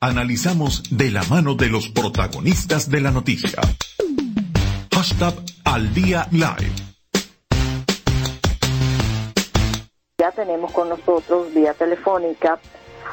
Analizamos de la mano de los protagonistas de la noticia. Hashtag al día live. Ya tenemos con nosotros vía telefónica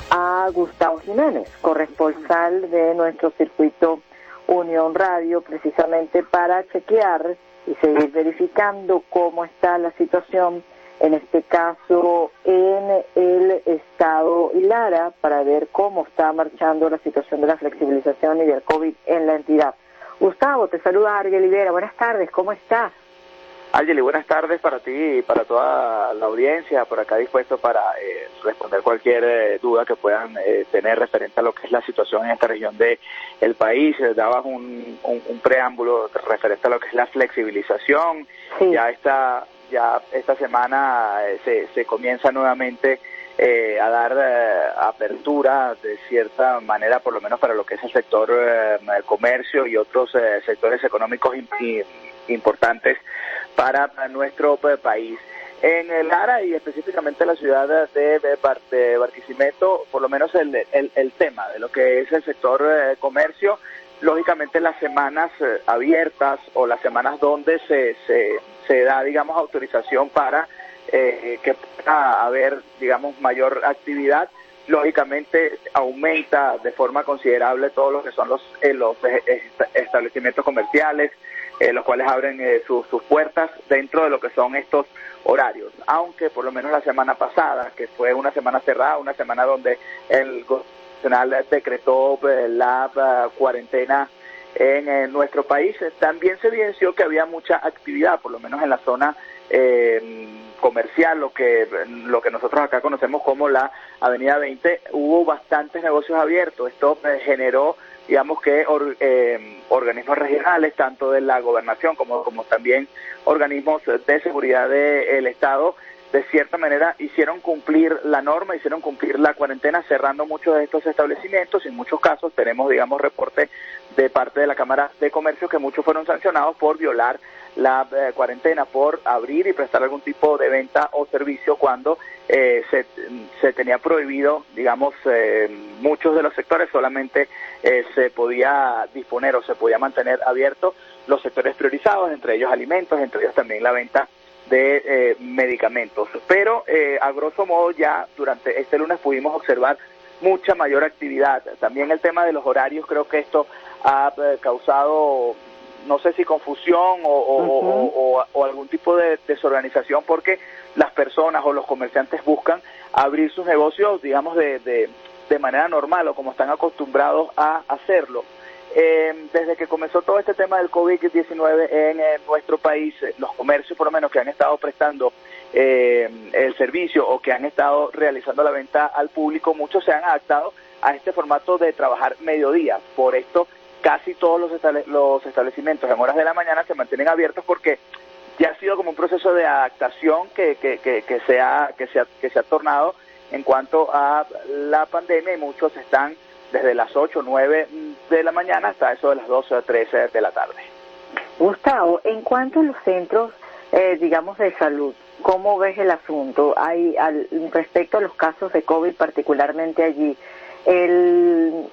a Gustavo Jiménez, corresponsal de nuestro circuito Unión Radio, precisamente para chequear y seguir verificando cómo está la situación, en este caso en el estado Lara, para ver cómo está marchando la situación de la flexibilización y del COVID en la entidad. Gustavo, te saluda Ariel Olivera. Buenas tardes, ¿cómo estás? Ángel, buenas tardes para ti y para toda la audiencia, por acá dispuesto para eh, responder cualquier eh, duda que puedan eh, tener referente a lo que es la situación en esta región del el país. Dabas un, un, preámbulo referente a lo que es la flexibilización. Ya esta, ya esta semana se, se comienza nuevamente a dar apertura de cierta manera, por lo menos para lo que es el sector del comercio y otros sectores económicos importantes para nuestro eh, país. En el Lara y específicamente en la ciudad de, de, Barquisimeto, por lo menos el, tema de lo que es el sector eh, comercio, lógicamente las semanas eh, abiertas o las semanas donde se, se, se da, digamos, autorización para que pueda haber, digamos, mayor actividad, lógicamente aumenta de forma considerable todo lo que son los, los establecimientos comerciales, eh, los cuales abren eh, sus puertas dentro de lo que son estos horarios. Aunque por lo menos la semana pasada, que fue una semana cerrada, una semana donde el gobierno decretó eh, la cuarentena en nuestro país, también se evidenció que había mucha actividad, por lo menos en la zona comercial, lo que, lo que nosotros acá conocemos como la Avenida 20, hubo bastantes negocios abiertos. Esto generó digamos que eh, organismos regionales, tanto de la gobernación como, como también organismos de seguridad del Estado, de cierta manera hicieron cumplir la norma, hicieron cumplir la cuarentena, cerrando muchos de estos establecimientos. En muchos casos tenemos, digamos, reporte de parte de la Cámara de Comercio que muchos fueron sancionados por violar la eh, cuarentena, por abrir y prestar algún tipo de venta o servicio cuando eh, se, se, tenía prohibido, digamos, eh, muchos de los sectores solamente se podía disponer o se podía mantener abiertos los sectores priorizados, entre ellos alimentos, entre ellos también la venta de medicamentos. Pero a grosso modo ya durante este lunes pudimos observar mucha mayor actividad. También el tema de los horarios, creo que esto ha causado no sé si confusión o, algún tipo de desorganización porque las personas o los comerciantes buscan abrir sus negocios, digamos, de, de, manera normal o como están acostumbrados a hacerlo. Eh, desde que comenzó todo este tema del COVID-19 en eh, nuestro país, eh, los comercios por lo menos que han estado prestando el servicio o que han estado realizando la venta al público, muchos se han adaptado a este formato de trabajar mediodía. Por esto casi todos los, los establecimientos en horas de la mañana se mantienen abiertos porque ya ha sido como un proceso de adaptación que, que, que, se, ha, que, se, ha, que se ha tornado en cuanto a la pandemia y muchos están desde las 8 o 9 de la mañana hasta eso de las 12 o 13 de la tarde. Gustavo, en cuanto a los centros, eh, digamos, de salud, ¿cómo ves el asunto? Hay, al, respecto a los casos de COVID, particularmente allí, el,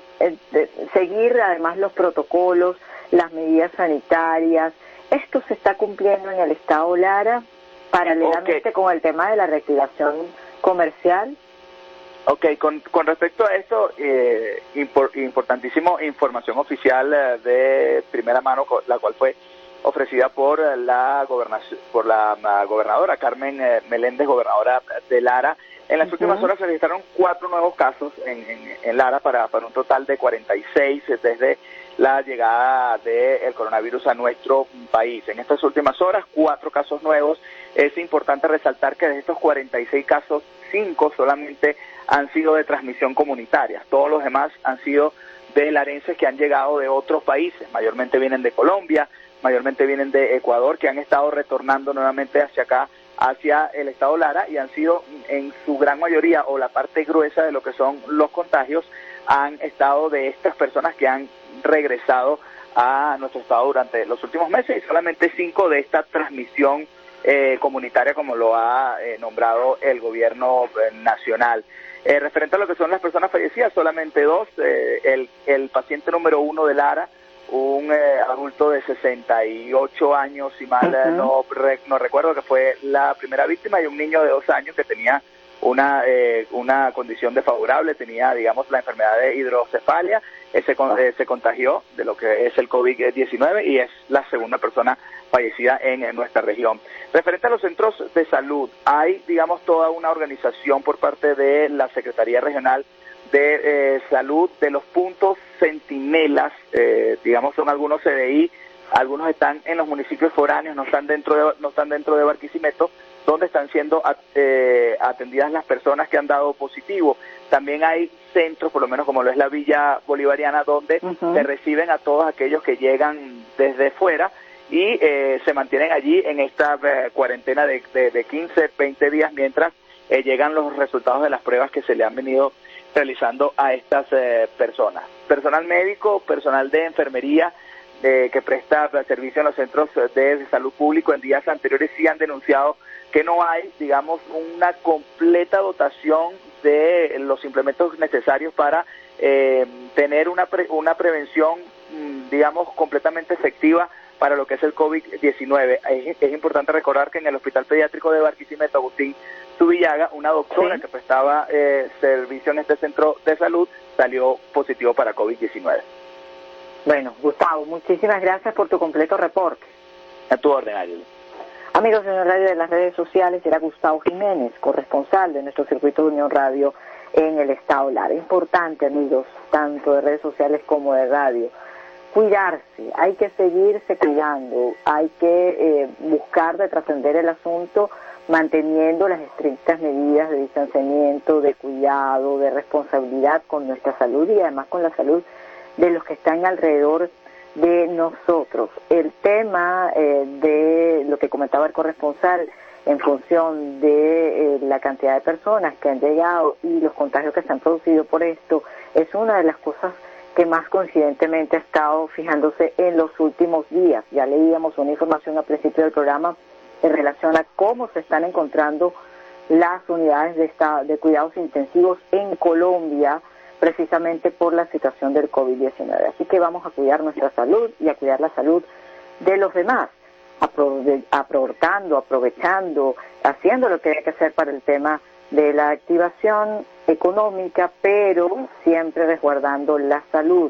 seguir además los protocolos, las medidas sanitarias. Esto se está cumpliendo en el Estado Lara, paralelamente con el tema de la reactivación comercial. Ok, con, con respecto a esto, eh, importantísimo información oficial eh, de primera mano, la cual fue ofrecida por la, por la gobernadora Carmen eh, Meléndez, gobernadora de Lara, en las últimas horas se registraron cuatro nuevos casos en, en, Lara para, para, un total de 46 desde la llegada del coronavirus a nuestro país. En estas últimas horas, cuatro casos nuevos. Es importante resaltar que de estos 46 casos, cinco solamente han sido de transmisión comunitaria. Todos los demás han sido de larenses que han llegado de otros países. Mayormente vienen de Colombia, mayormente vienen de Ecuador, que han estado retornando nuevamente hacia acá hacia el estado Lara y han sido en su gran mayoría o la parte gruesa de lo que son los contagios han estado de estas personas que han regresado a nuestro estado durante los últimos meses y solamente cinco de esta transmisión eh, comunitaria como lo ha eh, nombrado el gobierno eh, nacional. referente a lo que son las personas fallecidas, solamente dos. el, el paciente número uno de Lara, un adulto de 68 años, si mal no, no recuerdo, que fue la primera víctima, y un niño de dos años que tenía una, eh, una condición desfavorable, tenía, digamos, la enfermedad de hidrocefalia, ese eh, se contagió de lo que es el COVID-19 y es la segunda persona fallecida en, nuestra región. Referente a los centros de salud, hay, digamos, toda una organización por parte de la Secretaría Regional de eh, Salud de los puntos centinelas, digamos, son algunos CDI, algunos están en los municipios foráneos, no están dentro de, no están dentro de Barquisimeto, donde están siendo eh, atendidas las personas que han dado positivo. También hay centros, por lo menos como lo es la Villa Bolivariana, donde se reciben a todos aquellos que llegan desde fuera y eh, se mantienen allí en esta eh, cuarentena de, de, 15, 20 días mientras llegan los resultados de las pruebas que se le han venido realizando a estas personas. Personal médico, personal de enfermería, que presta servicio en los centros de salud público en días anteriores sí han denunciado que no hay, digamos, una completa dotación de los implementos necesarios para eh, tener una, una prevención, mm, digamos, completamente efectiva para lo que es el COVID-19. Es, importante recordar que en el Hospital Pediátrico de Barquisimeto, Agustín Subillaga, una doctora que prestaba eh, servicio en este centro de salud salió positivo para COVID-19. Bueno, Gustavo, muchísimas gracias por tu completo reporte. A tu orden, Ariel. Amigos de Unión Radio de las redes sociales, era Gustavo Jiménez, corresponsal de nuestro circuito de Unión Radio en el Estado Lara. Importante, amigos, tanto de redes sociales como de radio. Cuidarse, hay que seguirse cuidando, hay que eh, buscar de trascender el asunto manteniendo las estrictas medidas de distanciamiento, de cuidado, de responsabilidad con nuestra salud y además con la salud de los que están alrededor de nosotros. El tema eh, de lo que comentaba el corresponsal en función de eh, la cantidad de personas que han llegado y los contagios que se han producido por esto es una de las cosas que más coincidentemente ha estado fijándose en los últimos días. Ya leíamos una información al principio del programa en relación a cómo se están encontrando las unidades de, de cuidados intensivos en Colombia precisamente por la situación del COVID-19. Así que vamos a cuidar nuestra salud y a cuidar la salud de los demás, aportando, aprovechando, haciendo lo que hay que hacer para el tema de la activación económica, pero siempre resguardando la salud.